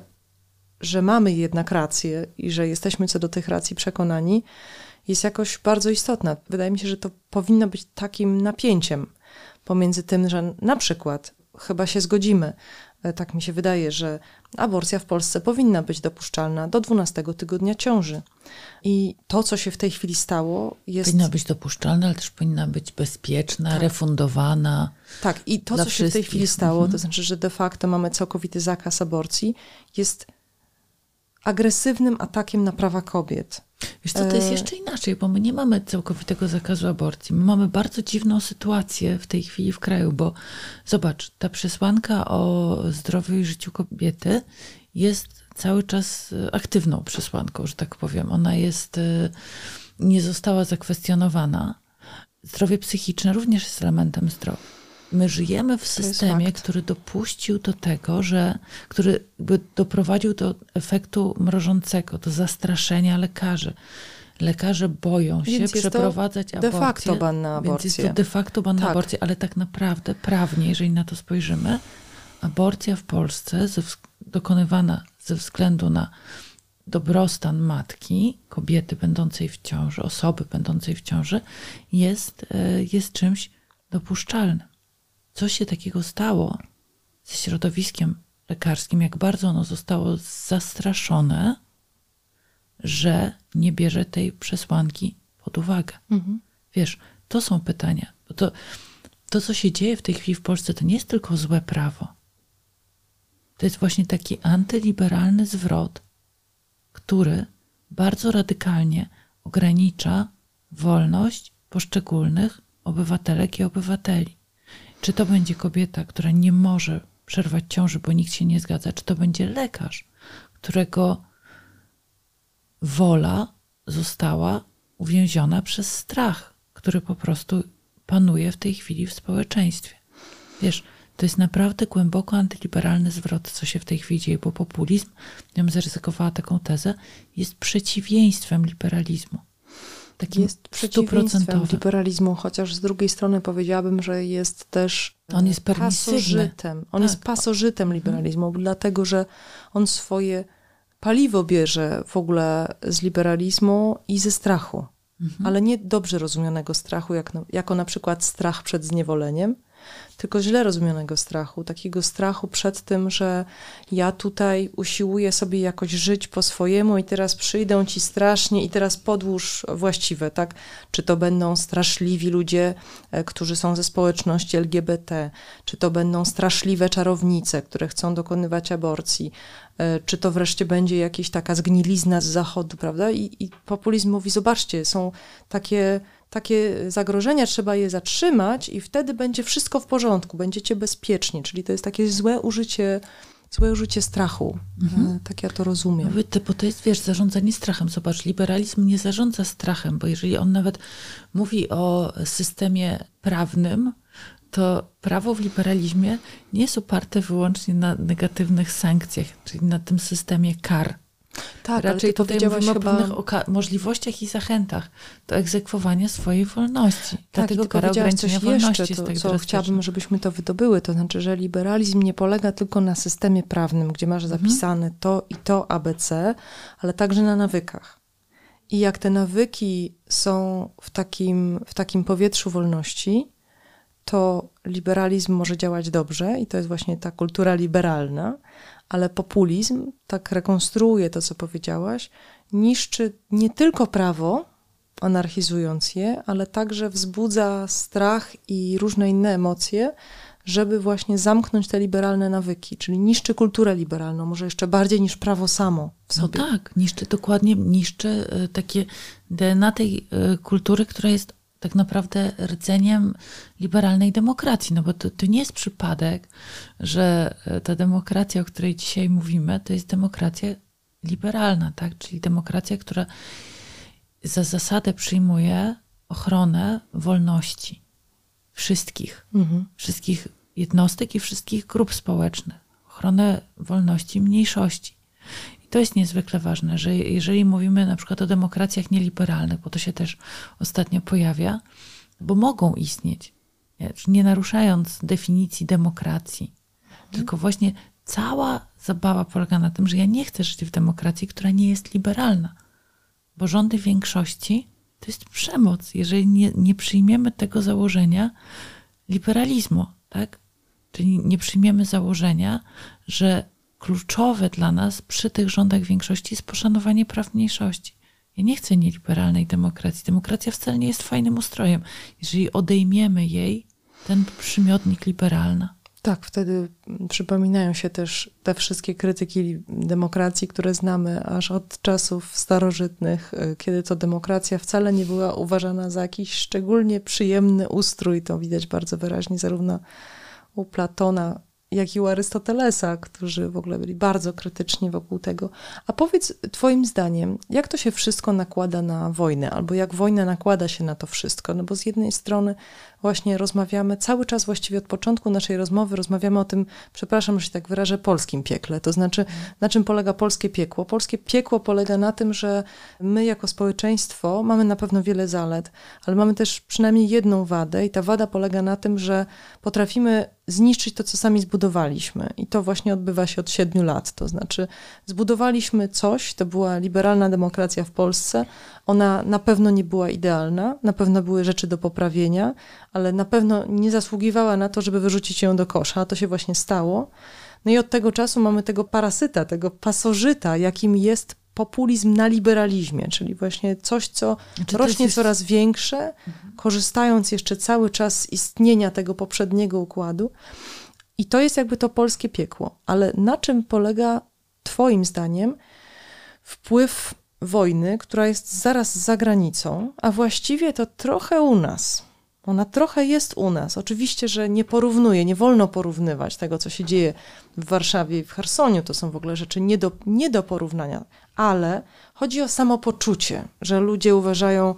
że mamy jednak rację i że jesteśmy co do tych racji przekonani, jest jakoś bardzo istotna. Wydaje mi się, że to powinno być takim napięciem pomiędzy tym, że na przykład chyba się zgodzimy, e, tak mi się wydaje, że aborcja w Polsce powinna być dopuszczalna do 12 tygodnia ciąży. I to, co się w tej chwili stało, jest. Powinna być dopuszczalna, ale też powinna być bezpieczna, tak. refundowana. Tak, i to, co wszystkich. się w tej chwili stało, mhm. to znaczy, że de facto mamy całkowity zakaz aborcji, jest agresywnym atakiem na prawa kobiet. Wiesz co, to jest jeszcze inaczej, bo my nie mamy całkowitego zakazu aborcji. My mamy bardzo dziwną sytuację w tej chwili w kraju, bo zobacz, ta przesłanka o zdrowiu i życiu kobiety jest cały czas e, aktywną przesłanką, że tak powiem. Ona jest, e, nie została zakwestionowana. Zdrowie psychiczne również jest elementem zdrowia. My żyjemy w systemie, który dopuścił do tego, że, który doprowadził do efektu mrożącego, do zastraszenia lekarzy. Lekarze boją się Więc przeprowadzać aborcję. De facto ban na aborcję. Więc jest to de facto ban na Tak. aborcję, ale tak naprawdę prawnie, jeżeli na to spojrzymy, aborcja w Polsce dokonywana ze względu na dobrostan matki, kobiety będącej w ciąży, osoby będącej w ciąży, jest, e, jest czymś dopuszczalnym. Co się takiego stało ze środowiskiem lekarskim, jak bardzo ono zostało zastraszone, że nie bierze tej przesłanki pod uwagę. Wiesz, to są pytania. Bo to, to, co się dzieje w tej chwili w Polsce, to nie jest tylko złe prawo. To jest właśnie taki antyliberalny zwrot, który bardzo radykalnie ogranicza wolność poszczególnych obywatelek i obywateli. Czy to będzie kobieta, która nie może przerwać ciąży, bo nikt się nie zgadza, czy to będzie lekarz, którego wola została uwięziona przez strach, który po prostu panuje w tej chwili w społeczeństwie. Wiesz, to jest naprawdę głęboko antyliberalny zwrot, co się w tej chwili dzieje, bo populizm, ja bym zaryzykowała taką tezę, jest przeciwieństwem liberalizmu. Takim Jest przeciwieństwem liberalizmu, chociaż z drugiej strony powiedziałabym, że jest też On jest e, pasożytem. On Tak. jest pasożytem liberalizmu, dlatego że on swoje paliwo bierze w ogóle z liberalizmu i ze strachu. Mhm. Ale nie dobrze rozumianego strachu, jak na, jako na przykład strach przed zniewoleniem, tylko źle rozumianego strachu, takiego strachu przed tym, że ja tutaj usiłuję sobie jakoś żyć po swojemu i teraz przyjdą ci strasznie i teraz podłóż właściwe, tak? Czy to będą straszliwi ludzie, e, którzy są ze społeczności LGBT, czy to będą straszliwe czarownice, które chcą dokonywać aborcji, e, czy to wreszcie będzie jakaś taka zgnilizna z zachodu, prawda? I, i populizm mówi, zobaczcie, są takie takie zagrożenia, trzeba je zatrzymać i wtedy będzie wszystko w porządku, będziecie bezpieczni. Czyli to jest takie złe użycie, złe użycie strachu. E, Tak ja to rozumiem. To- Bo to jest, wiesz, zarządzanie strachem. Zobacz, liberalizm nie zarządza strachem, bo jeżeli on nawet mówi o systemie prawnym, to prawo w liberalizmie nie jest oparte wyłącznie na negatywnych sankcjach, czyli na tym systemie kar. Tak, ale Raczej tutaj powiedziałaś mówimy chyba... o pewnych możliwościach i zachętach do egzekwowania swojej wolności. Tak, Dlatego kara ograniczenia wolności jeszcze, jest to, tak co chciałabym, żebyśmy to wydobyły. To znaczy, że liberalizm nie polega tylko na systemie prawnym, gdzie masz Mhm. zapisane to i to ABC, ale także na nawykach. I jak te nawyki są w takim, w takim powietrzu wolności, to liberalizm może działać dobrze i to jest właśnie ta kultura liberalna, ale populizm, tak rekonstruuje to, co powiedziałaś, niszczy nie tylko prawo, anarchizując je, ale także wzbudza strach i różne inne emocje, żeby właśnie zamknąć te liberalne nawyki, czyli niszczy kulturę liberalną, może jeszcze bardziej niż prawo samo w No sobie. tak, niszczy dokładnie, niszczy e, takie DNA tej e, kultury, która jest tak naprawdę rdzeniem liberalnej demokracji. No bo to, to nie jest przypadek, że e, ta demokracja, o której dzisiaj mówimy, to jest demokracja liberalna, tak? Czyli demokracja, która za zasadę przyjmuje ochronę wolności wszystkich Mhm. wszystkich jednostek i wszystkich grup społecznych, ochronę wolności mniejszości. To jest niezwykle ważne, że jeżeli mówimy na przykład o demokracjach nieliberalnych, bo to się też ostatnio pojawia, bo mogą istnieć, nie, naruszając definicji demokracji, tylko właśnie cała zabawa polega na tym, że ja nie chcę żyć w demokracji, która nie jest liberalna, bo rządy większości to jest przemoc, jeżeli nie, nie przyjmiemy tego założenia liberalizmu, tak? Czyli nie przyjmiemy założenia, że kluczowe dla nas przy tych rządach większości jest poszanowanie praw mniejszości. Ja nie chcę nieliberalnej demokracji. Demokracja wcale nie jest fajnym ustrojem, jeżeli odejmiemy jej ten przymiotnik liberalna. Tak, wtedy przypominają się też te wszystkie krytyki demokracji, które znamy aż od czasów starożytnych, y, kiedy to demokracja wcale nie była uważana za jakiś szczególnie przyjemny ustrój. To widać bardzo wyraźnie zarówno u Platona, jak i u Arystotelesa, którzy w ogóle byli bardzo krytyczni wokół tego. A powiedz, Twoim zdaniem, jak to się wszystko nakłada na wojnę, albo jak wojna nakłada się na to wszystko? No bo z jednej strony właśnie rozmawiamy, cały czas właściwie od początku naszej rozmowy rozmawiamy o tym, przepraszam, że się tak wyrażę, polskim piekle. To znaczy, na czym polega polskie piekło? Polskie piekło polega na tym, że my jako społeczeństwo mamy na pewno wiele zalet, ale mamy też przynajmniej jedną wadę i ta wada polega na tym, że potrafimy zniszczyć to, co sami zbudowaliśmy. I to właśnie odbywa się od siedmiu lat. To znaczy, zbudowaliśmy coś, to była liberalna demokracja w Polsce. Ona na pewno nie była idealna, na pewno były rzeczy do poprawienia, ale na pewno nie zasługiwała na to, żeby wyrzucić ją do kosza, a to się właśnie stało. No i od tego czasu mamy tego parasyta, tego pasożyta, jakim jest populizm na liberalizmie, czyli właśnie coś, co znaczy, rośnie jest... coraz większe, mhm. korzystając jeszcze cały czas z istnienia tego poprzedniego układu. I to jest jakby to polskie piekło. Ale na czym polega, Twoim zdaniem, wpływ wojny, która jest zaraz za granicą, a właściwie to trochę u nas? Ona trochę jest u nas. Oczywiście, że nie porównuje, nie wolno porównywać tego, co się dzieje w Warszawie i w Chersoniu. To są w ogóle rzeczy nie do, nie do porównania. Ale chodzi o samopoczucie, że ludzie uważają,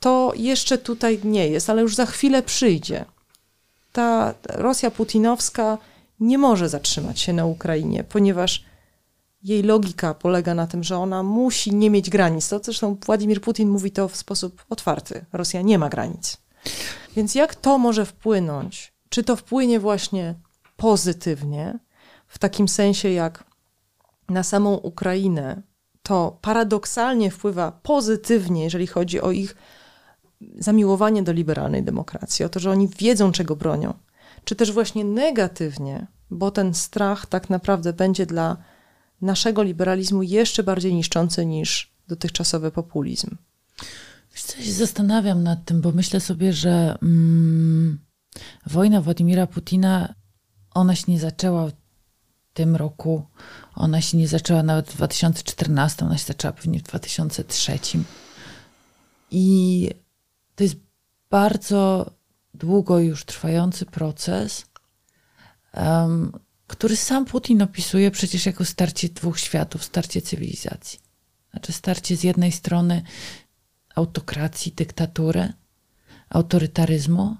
to jeszcze tutaj nie jest, ale już za chwilę przyjdzie. Ta Rosja putinowska nie może zatrzymać się na Ukrainie, ponieważ jej logika polega na tym, że ona musi nie mieć granic. To zresztą Władimir Putin mówi to w sposób otwarty. Rosja nie ma granic. Więc jak to może wpłynąć? Czy to wpłynie właśnie pozytywnie, w takim sensie jak na samą Ukrainę, to paradoksalnie wpływa pozytywnie, jeżeli chodzi o ich zamiłowanie do liberalnej demokracji, o to, że oni wiedzą, czego bronią, czy też właśnie negatywnie, bo ten strach tak naprawdę będzie dla naszego liberalizmu jeszcze bardziej niszczący niż dotychczasowy populizm. Się zastanawiam nad tym, bo myślę sobie, że mm, wojna Władimira Putina, ona się nie zaczęła w tym roku, ona się nie zaczęła nawet w 2014, ona się zaczęła pewnie w 2003. I to jest bardzo długo już trwający proces, um, który sam Putin opisuje przecież jako starcie dwóch światów, starcie cywilizacji. Znaczy starcie z jednej strony autokracji, dyktatury, autorytaryzmu,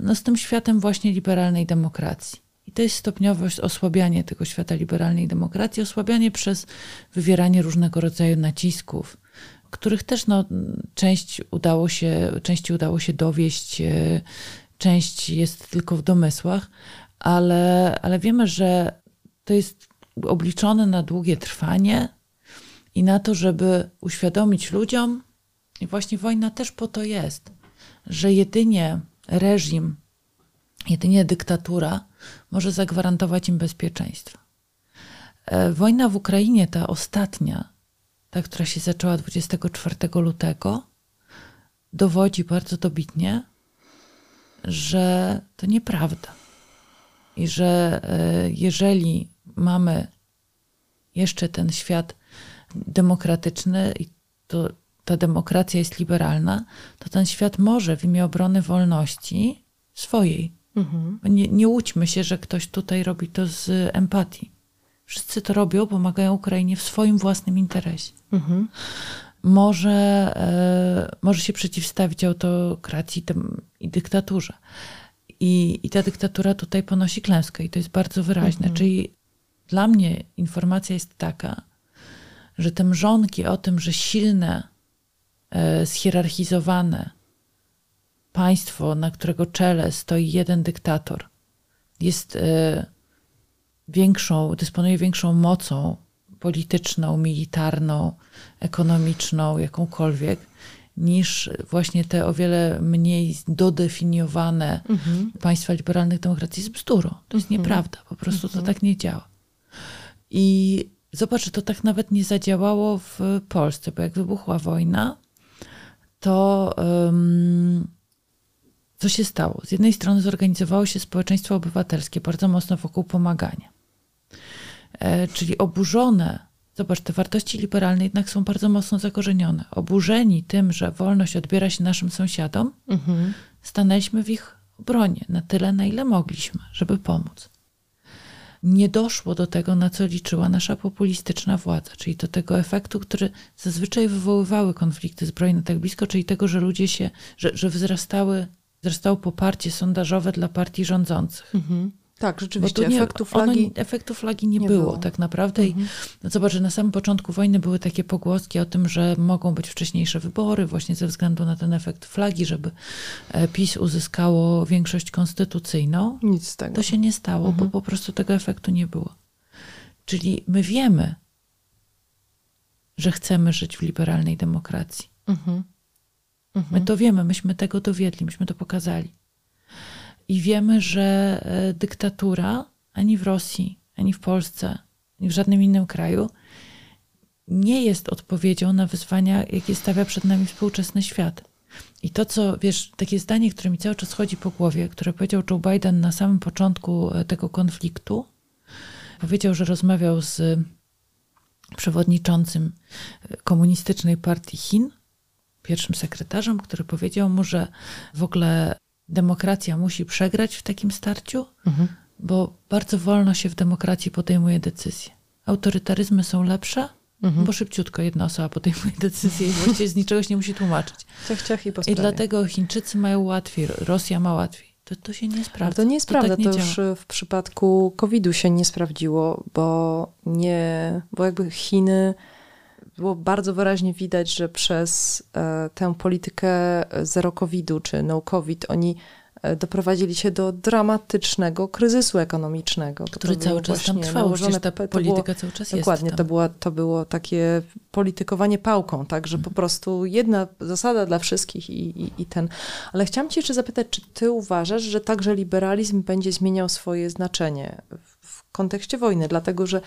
no z tym światem właśnie liberalnej demokracji. I to jest stopniowe osłabianie tego świata liberalnej demokracji, osłabianie przez wywieranie różnego rodzaju nacisków, których też no, część udało się, części udało się dowieść, e, część jest tylko w domysłach, ale, ale wiemy, że to jest obliczone na długie trwanie i na to, żeby uświadomić ludziom, i właśnie wojna też po to jest, że jedynie reżim, jedynie dyktatura może zagwarantować im bezpieczeństwo. E, wojna w Ukrainie, ta ostatnia, ta, która się zaczęła 24 lutego, dowodzi bardzo dobitnie, że to nieprawda. I że e, jeżeli mamy jeszcze ten świat demokratyczny, to ta demokracja jest liberalna, to ten świat może w imię obrony wolności swojej. Mhm. Nie, nie łudźmy się, że ktoś tutaj robi to z empatii. Wszyscy to robią, pomagają Ukrainie w swoim własnym interesie. Mhm. Może, e, może się przeciwstawić autokracji i dyktaturze. I, I ta dyktatura tutaj ponosi klęskę, i to jest bardzo wyraźne. Mhm. Czyli dla mnie informacja jest taka, że te mrzonki o tym, że silne schierarchizowane państwo, na którego czele stoi jeden dyktator, jest e, większą, dysponuje większą mocą polityczną, militarną, ekonomiczną, jakąkolwiek, niż właśnie te o wiele mniej dodefiniowane mhm. państwa liberalnych demokracji jest bzdurą. To jest mhm. nieprawda, po prostu mhm. to tak nie działa. I zobacz, to tak nawet nie zadziałało w Polsce, bo jak wybuchła wojna, to um, co się stało? Z jednej strony zorganizowało się społeczeństwo obywatelskie bardzo mocno wokół pomagania. E, czyli oburzone, zobacz, te wartości liberalne jednak są bardzo mocno zakorzenione. Oburzeni tym, że wolność odbiera się naszym sąsiadom, mhm. stanęliśmy w ich obronie na tyle, na ile mogliśmy, żeby pomóc. Nie doszło do tego, na co liczyła nasza populistyczna władza, czyli do tego efektu, który zazwyczaj wywoływały konflikty zbrojne tak blisko, czyli tego, że ludzie się, że, że wzrastały, wzrastało poparcie sondażowe dla partii rządzących. Mhm. Tak, rzeczywiście, nie, efektu flagi... Ono, efektu flagi nie, nie było, było, tak naprawdę. Mhm. I no zobacz, że na samym początku wojny były takie pogłoski o tym, że mogą być wcześniejsze wybory właśnie ze względu na ten efekt flagi, żeby e, PiS uzyskało większość konstytucyjną. Nic z tego. To się nie stało, mhm. bo po prostu tego efektu nie było. Czyli my wiemy, że chcemy żyć w liberalnej demokracji. Mhm. My to wiemy, myśmy tego dowiedli, myśmy to pokazali. I wiemy, że e, dyktatura ani w Rosji, ani w Polsce, ani w żadnym innym kraju nie jest odpowiedzią na wyzwania, jakie stawia przed nami współczesny świat. I to, co wiesz, takie zdanie, które mi cały czas chodzi po głowie, które powiedział Joe Biden na samym początku e, tego konfliktu, powiedział, że rozmawiał z przewodniczącym e, komunistycznej partii Chin, pierwszym sekretarzem, który powiedział mu, że w ogóle demokracja musi przegrać w takim starciu, mhm. bo bardzo wolno się w demokracji podejmuje decyzje. Autorytaryzmy są lepsze, mhm. bo szybciutko jedna osoba podejmuje *laughs* decyzję i właściwie z niczego się nie musi tłumaczyć. Ciach, ciach i, I dlatego Chińczycy mają łatwiej, Rosja ma łatwiej. To, to się nie sprawdza. Ale to nie jest to prawda. Tak nie to już w przypadku COVID-u się nie sprawdziło, bo nie, bo jakby Chiny było bardzo wyraźnie widać, że przez e, tę politykę zero COVID-u czy no COVID oni e, doprowadzili się do dramatycznego kryzysu ekonomicznego. Który cały czas tam trwał, przecież ta polityka było, cały czas jest Dokładnie, to, była, to było takie politykowanie pałką, tak, że po mhm. prostu jedna zasada dla wszystkich i, i, i ten. Ale chciałam cię jeszcze zapytać, czy ty uważasz, że także liberalizm będzie zmieniał swoje znaczenie w kontekście wojny, dlatego że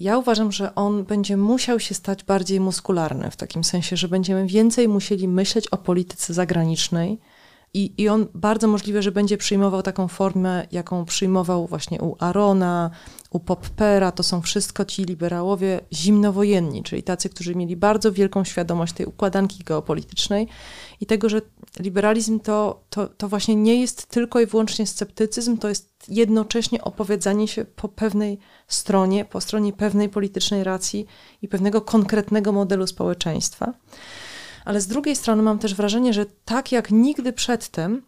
ja uważam, że on będzie musiał się stać bardziej muskularny, w takim sensie, że będziemy więcej musieli myśleć o polityce zagranicznej. I, I on bardzo możliwe, że będzie przyjmował taką formę, jaką przyjmował właśnie u Arona, u Poppera. To są wszystko ci liberałowie zimnowojenni, czyli tacy, którzy mieli bardzo wielką świadomość tej układanki geopolitycznej i tego, że liberalizm to, to, to właśnie nie jest tylko i wyłącznie sceptycyzm, to jest jednocześnie opowiadanie się po pewnej stronie, po stronie pewnej politycznej racji i pewnego konkretnego modelu społeczeństwa. Ale z drugiej strony mam też wrażenie, że tak jak nigdy przedtem,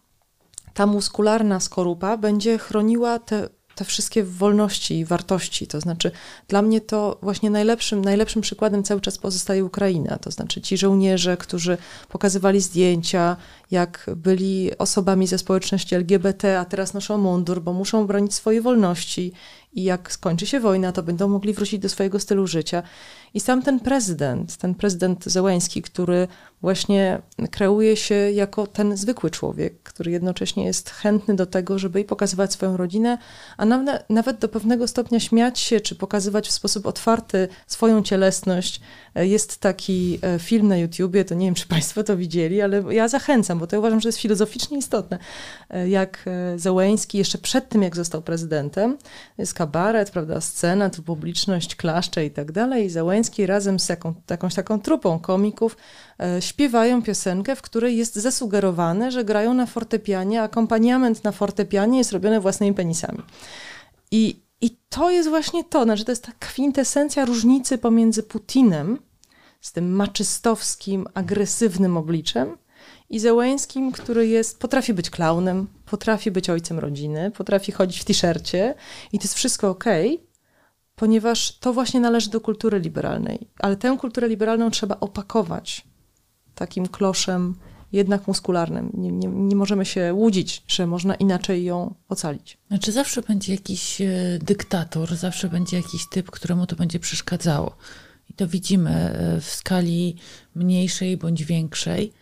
ta muskularna skorupa będzie chroniła te te wszystkie wolności i wartości. To znaczy, dla mnie to właśnie najlepszym, najlepszym przykładem cały czas pozostaje Ukraina. To znaczy, ci żołnierze, którzy pokazywali zdjęcia, jak byli osobami ze społeczności LGBT, a teraz noszą mundur, bo muszą bronić swojej wolności i jak skończy się wojna, to będą mogli wrócić do swojego stylu życia. I sam ten prezydent, ten prezydent Zełęński, który właśnie kreuje się jako ten zwykły człowiek, który jednocześnie jest chętny do tego, żeby i pokazywać swoją rodzinę, a nawet, nawet do pewnego stopnia śmiać się, czy pokazywać w sposób otwarty swoją cielesność. Jest taki e, film na YouTubie, to nie wiem, czy Państwo to widzieli, ale ja zachęcam, bo to uważam, że jest filozoficznie istotne. E, jak e, Zełęński jeszcze przed tym, jak został prezydentem, jest kabaret, prawda, scena, tu publiczność klaszcze i tak dalej, i Zełęński razem z jaką, jakąś taką trupą komików E, śpiewają piosenkę, w której jest zasugerowane, że grają na fortepianie, akompaniament na fortepianie jest robiony własnymi penisami. I, I to jest właśnie to, znaczy to jest ta kwintesencja różnicy pomiędzy Putinem, z tym maczystowskim, agresywnym obliczem, i Zełęńskim, który jest, potrafi być klaunem, potrafi być ojcem rodziny, potrafi chodzić w t-shircie i to jest wszystko ok, ponieważ to właśnie należy do kultury liberalnej. Ale tę kulturę liberalną trzeba opakować takim kloszem jednak muskularnym. Nie, nie, nie, możemy się łudzić, że można inaczej ją ocalić. Znaczy zawsze będzie jakiś e, dyktator, zawsze będzie jakiś typ, któremu to będzie przeszkadzało. I to widzimy e, w skali mniejszej bądź większej.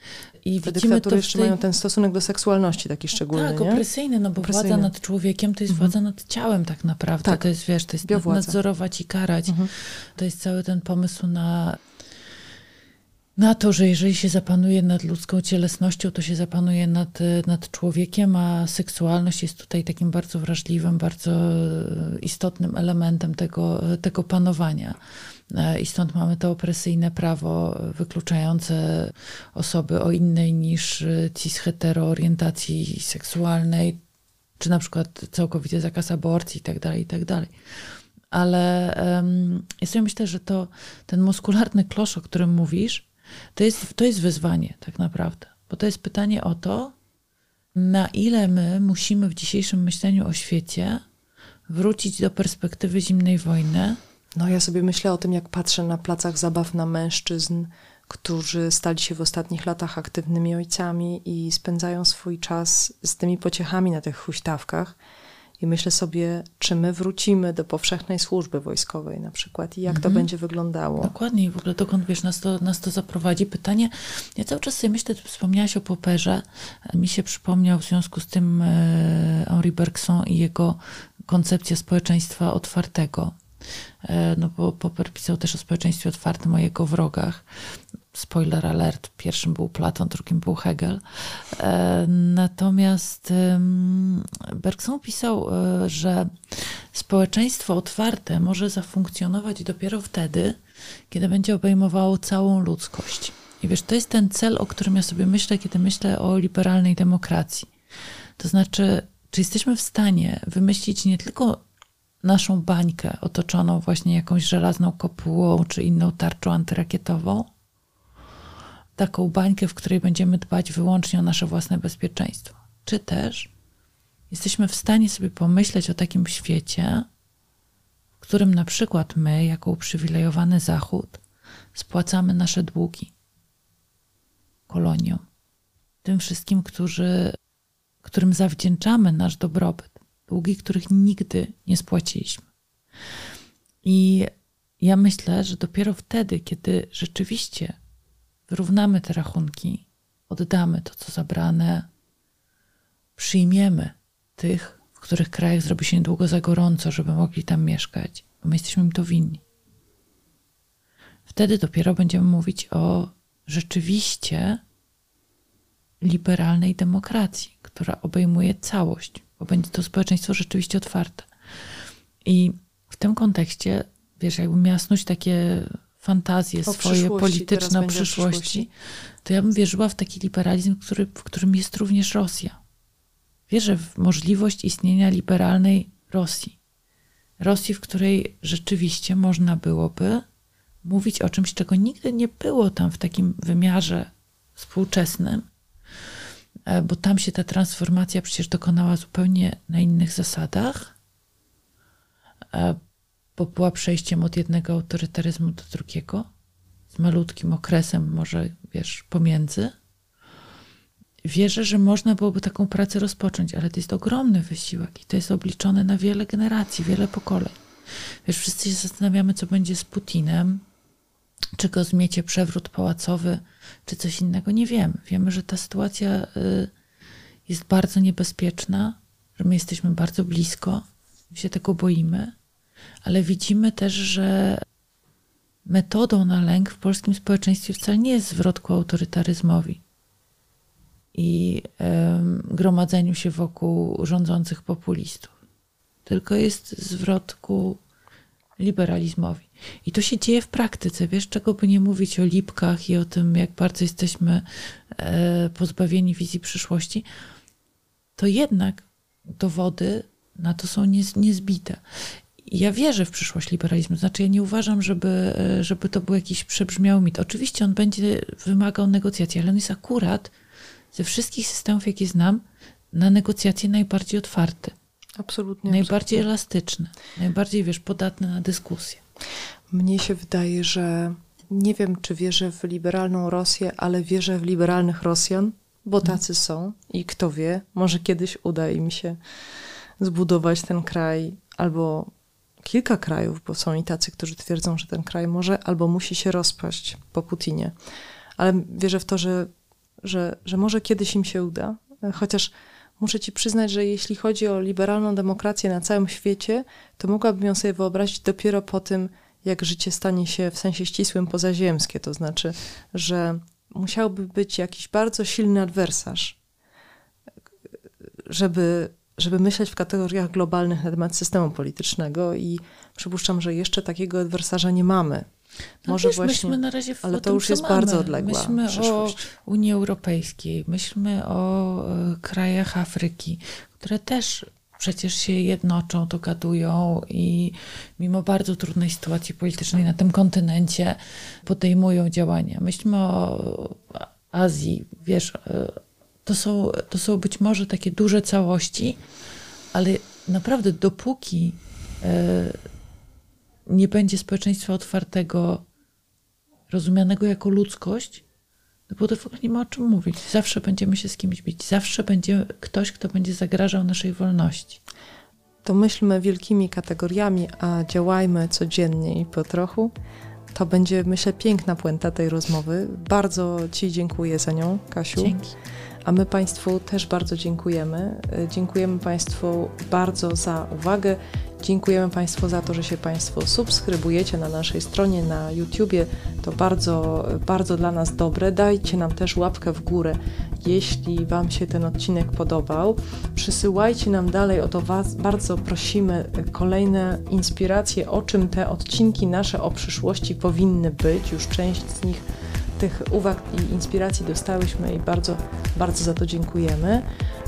I Te widzimy to jeszcze tej... mają ten stosunek do seksualności taki szczególny, Tak, nie? opresyjny, no bo opresyjny. władza nad człowiekiem to jest mhm. władza nad ciałem tak naprawdę. Tak. To jest, wiesz, to jest Biowładza. nadzorować i karać. Mhm. To jest cały ten pomysł na na to, że jeżeli się zapanuje nad ludzką cielesnością, to się zapanuje nad, nad człowiekiem, a seksualność jest tutaj takim bardzo wrażliwym, bardzo istotnym elementem tego, tego panowania. I stąd mamy to opresyjne prawo wykluczające osoby o innej niż cis-hetero orientacji seksualnej, czy na przykład całkowity zakaz aborcji itd., tak itd. Tak Ale um, ja sobie myślę, że to ten muskularny klosz, o którym mówisz, to jest, to jest wyzwanie tak naprawdę. Bo to jest pytanie o to, na ile my musimy w dzisiejszym myśleniu o świecie wrócić do perspektywy zimnej wojny. No ja sobie myślę o tym, jak patrzę na placach zabaw na mężczyzn, którzy stali się w ostatnich latach aktywnymi ojcami i spędzają swój czas z tymi pociechami na tych huśtawkach. I myślę sobie, czy my wrócimy do powszechnej służby wojskowej na przykład i jak mhm. to będzie wyglądało. Dokładnie i w ogóle dokąd wiesz, nas to, nas to zaprowadzi. Pytanie, ja cały czas sobie myślę, wspomniałaś o Poperze. Mi się przypomniał w związku z tym e, Henri Bergson i jego koncepcja społeczeństwa otwartego. E, no bo Popper pisał też o społeczeństwie otwartym, o jego wrogach spoiler alert, pierwszym był Platon, drugim był Hegel. E, natomiast Bergson pisał, e, że społeczeństwo otwarte może zafunkcjonować dopiero wtedy, kiedy będzie obejmowało całą ludzkość. I wiesz, to jest ten cel, o którym ja sobie myślę, kiedy myślę o liberalnej demokracji. To znaczy, czy jesteśmy w stanie wymyślić nie tylko naszą bańkę otoczoną właśnie jakąś żelazną kopułą czy inną tarczą antyrakietową, taką bańkę, w której będziemy dbać wyłącznie o nasze własne bezpieczeństwo. Czy też jesteśmy w stanie sobie pomyśleć o takim świecie, w którym na przykład my, jako uprzywilejowany Zachód, spłacamy nasze długi koloniom, tym wszystkim, którzy, którym zawdzięczamy nasz dobrobyt, długi, których nigdy nie spłaciliśmy. I ja myślę, że dopiero wtedy, kiedy rzeczywiście wyrównamy te rachunki, oddamy to, co zabrane, przyjmiemy tych, w których krajach zrobi się niedługo za gorąco, żeby mogli tam mieszkać, bo my jesteśmy im to winni. Wtedy dopiero będziemy mówić o rzeczywiście liberalnej demokracji, która obejmuje całość, bo będzie to społeczeństwo rzeczywiście otwarte. I w tym kontekście, wiesz, jakbym miała snuć takie fantazje o swoje polityczne o przyszłości, to ja bym wierzyła w taki liberalizm, który, w którym jest również Rosja. Wierzę w możliwość istnienia liberalnej Rosji. Rosji, w której rzeczywiście można byłoby mówić o czymś, czego nigdy nie było tam w takim wymiarze współczesnym, e, bo tam się ta transformacja przecież dokonała zupełnie na innych zasadach e, bo była przejściem od jednego autorytaryzmu do drugiego, z malutkim okresem, może wiesz, pomiędzy. Wierzę, że można byłoby taką pracę rozpocząć, ale to jest ogromny wysiłek i to jest obliczone na wiele generacji, wiele pokoleń. Wiesz, wszyscy się zastanawiamy, co będzie z Putinem, czy go zmiecie przewrót pałacowy, czy coś innego. Nie wiemy. Wiemy, że ta sytuacja y, jest bardzo niebezpieczna, że my jesteśmy bardzo blisko, się tego boimy ale widzimy też, że metodą na lęk w polskim społeczeństwie wcale nie jest zwrot ku autorytaryzmowi i um, gromadzeniu się wokół rządzących populistów, tylko jest zwrot ku liberalizmowi. I to się dzieje w praktyce, wiesz, czego by nie mówić o lipkach i o tym, jak bardzo jesteśmy e, pozbawieni wizji przyszłości, to jednak dowody na to są niezbite ja wierzę w przyszłość liberalizmu. Znaczy, ja nie uważam, żeby, żeby to był jakiś przebrzmiały mit. Oczywiście on będzie wymagał negocjacji, ale on jest akurat ze wszystkich systemów, jakie znam, na negocjacje najbardziej otwarty. Absolutnie. Najbardziej absolutnie. elastyczny. Najbardziej, wiesz, podatny na dyskusję. Mnie się wydaje, że nie wiem, czy wierzę w liberalną Rosję, ale wierzę w liberalnych Rosjan, bo mhm. tacy są i kto wie, może kiedyś uda im się zbudować ten kraj albo kilka krajów, bo są i tacy, którzy twierdzą, że ten kraj może albo musi się rozpaść po Putinie. Ale wierzę w to, że, że, że może kiedyś im się uda. Chociaż muszę ci przyznać, że jeśli chodzi o liberalną demokrację na całym świecie, to mogłabym ją sobie wyobrazić dopiero po tym, jak życie stanie się w sensie ścisłym pozaziemskie, to znaczy, że musiałby być jakiś bardzo silny adwersarz, żeby, żeby myśleć w kategoriach globalnych na temat systemu politycznego i przypuszczam, że jeszcze takiego adwersarza nie mamy. No Może wiesz, właśnie, na razie w ale to już jest mamy. bardzo odległa Myślmy przyszłość. o Unii Europejskiej, myślmy o e, krajach Afryki, które też przecież się jednoczą, dogadują i mimo bardzo trudnej sytuacji politycznej na tym kontynencie podejmują działania. Myślmy o Azji, wiesz, e, to są, to są być może takie duże całości, ale naprawdę dopóki e, nie będzie społeczeństwa otwartego, rozumianego jako ludzkość, no bo to w ogóle nie ma o czym mówić. Zawsze będziemy się z kimś bić. Zawsze będzie ktoś, kto będzie zagrażał naszej wolności. To myślmy wielkimi kategoriami, a działajmy codziennie i po trochu. To będzie, myślę, piękna puenta tej rozmowy. Bardzo Ci dziękuję za nią, Kasiu. Dzięki. A my Państwu też bardzo dziękujemy. Dziękujemy Państwu bardzo za uwagę. Dziękujemy Państwu za to, że się Państwo subskrybujecie na naszej stronie na YouTubie. To bardzo, bardzo dla nas dobre. Dajcie nam też łapkę w górę, jeśli Wam się ten odcinek podobał. Przysyłajcie nam dalej, o to Was bardzo prosimy, kolejne inspiracje, o czym te odcinki nasze o przyszłości powinny być. Już część z nich tych uwag i inspiracji dostałyśmy i bardzo, bardzo za to dziękujemy.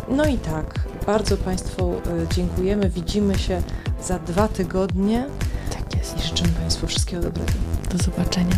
No i tak, bardzo Państwu y, dziękujemy. Widzimy się za dwa tygodnie. Tak jest. I życzymy Państwu wszystkiego dobrego. Do zobaczenia.